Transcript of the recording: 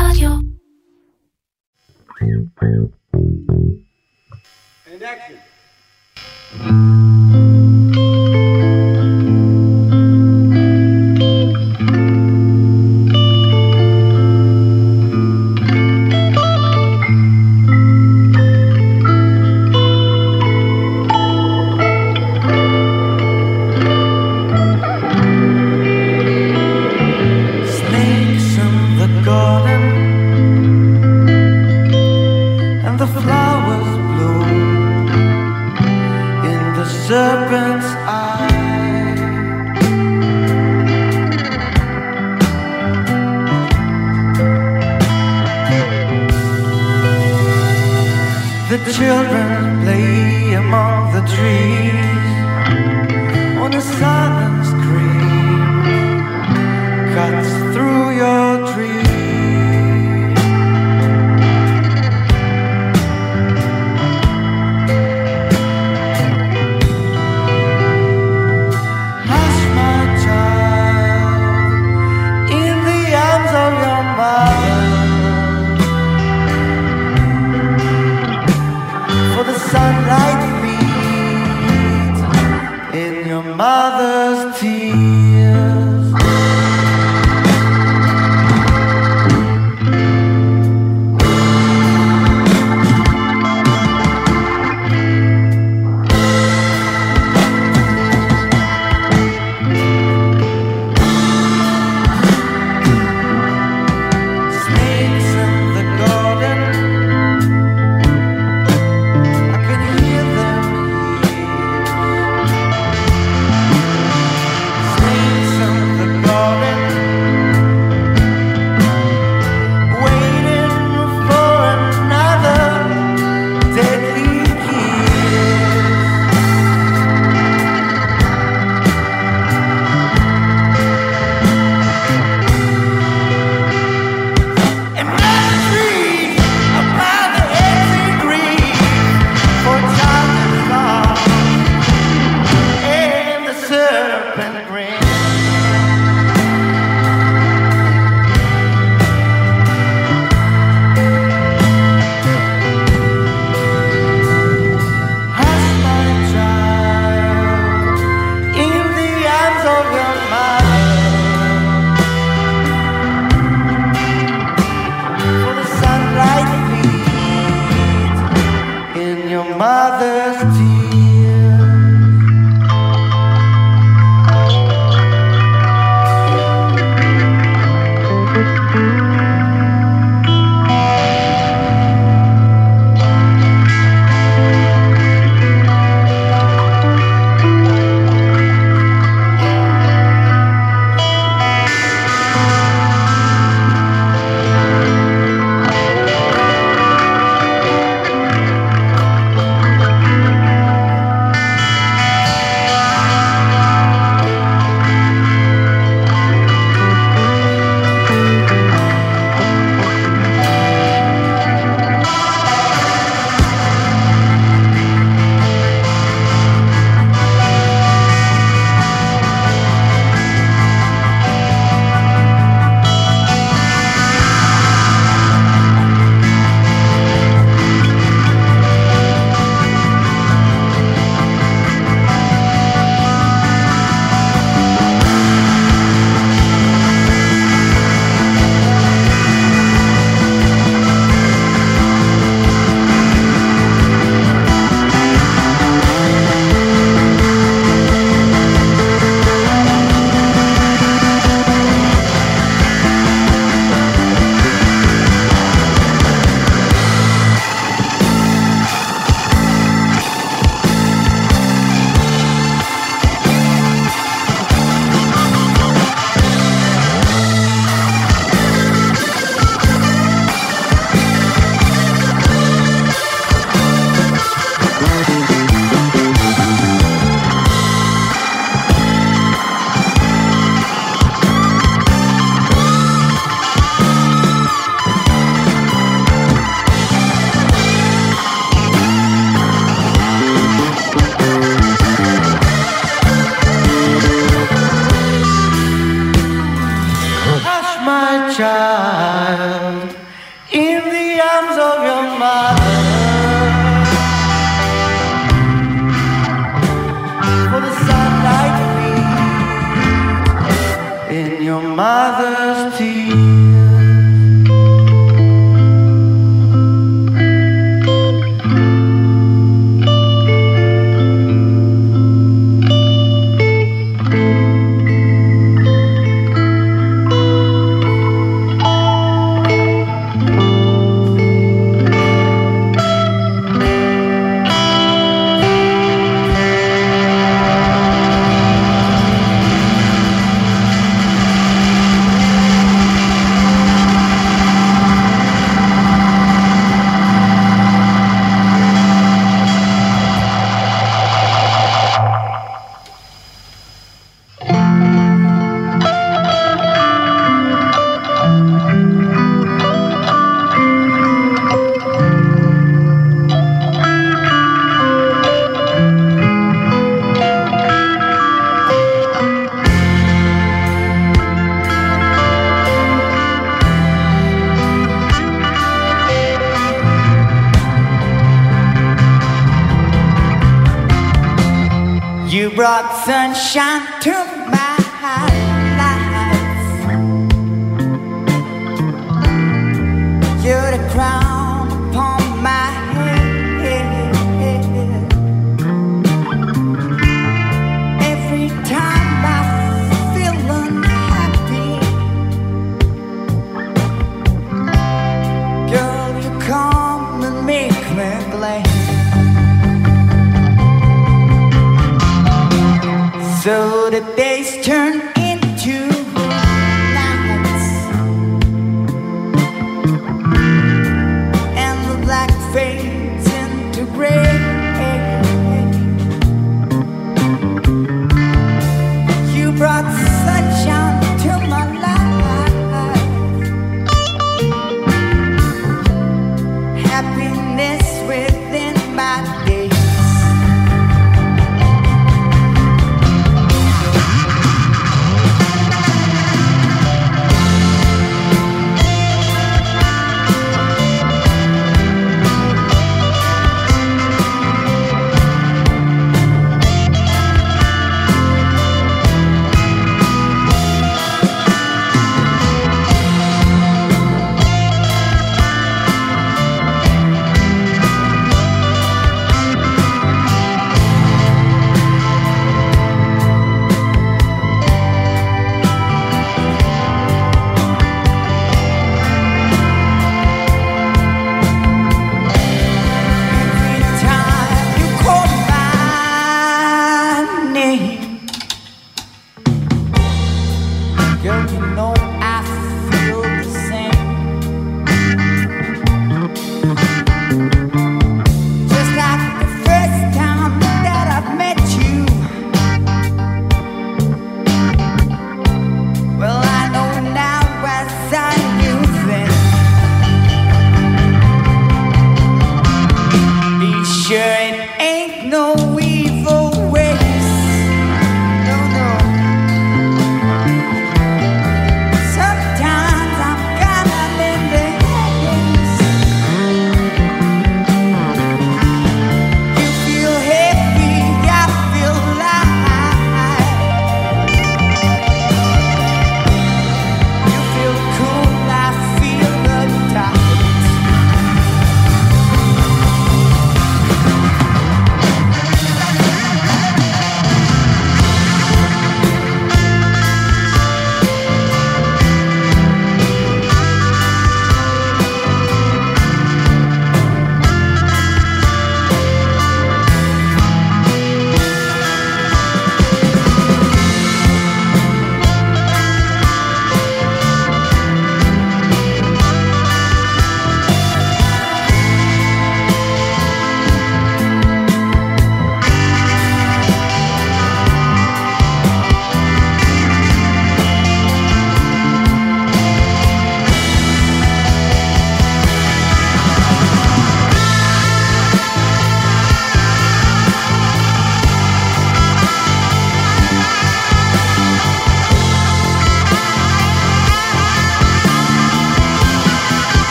Radio. And action.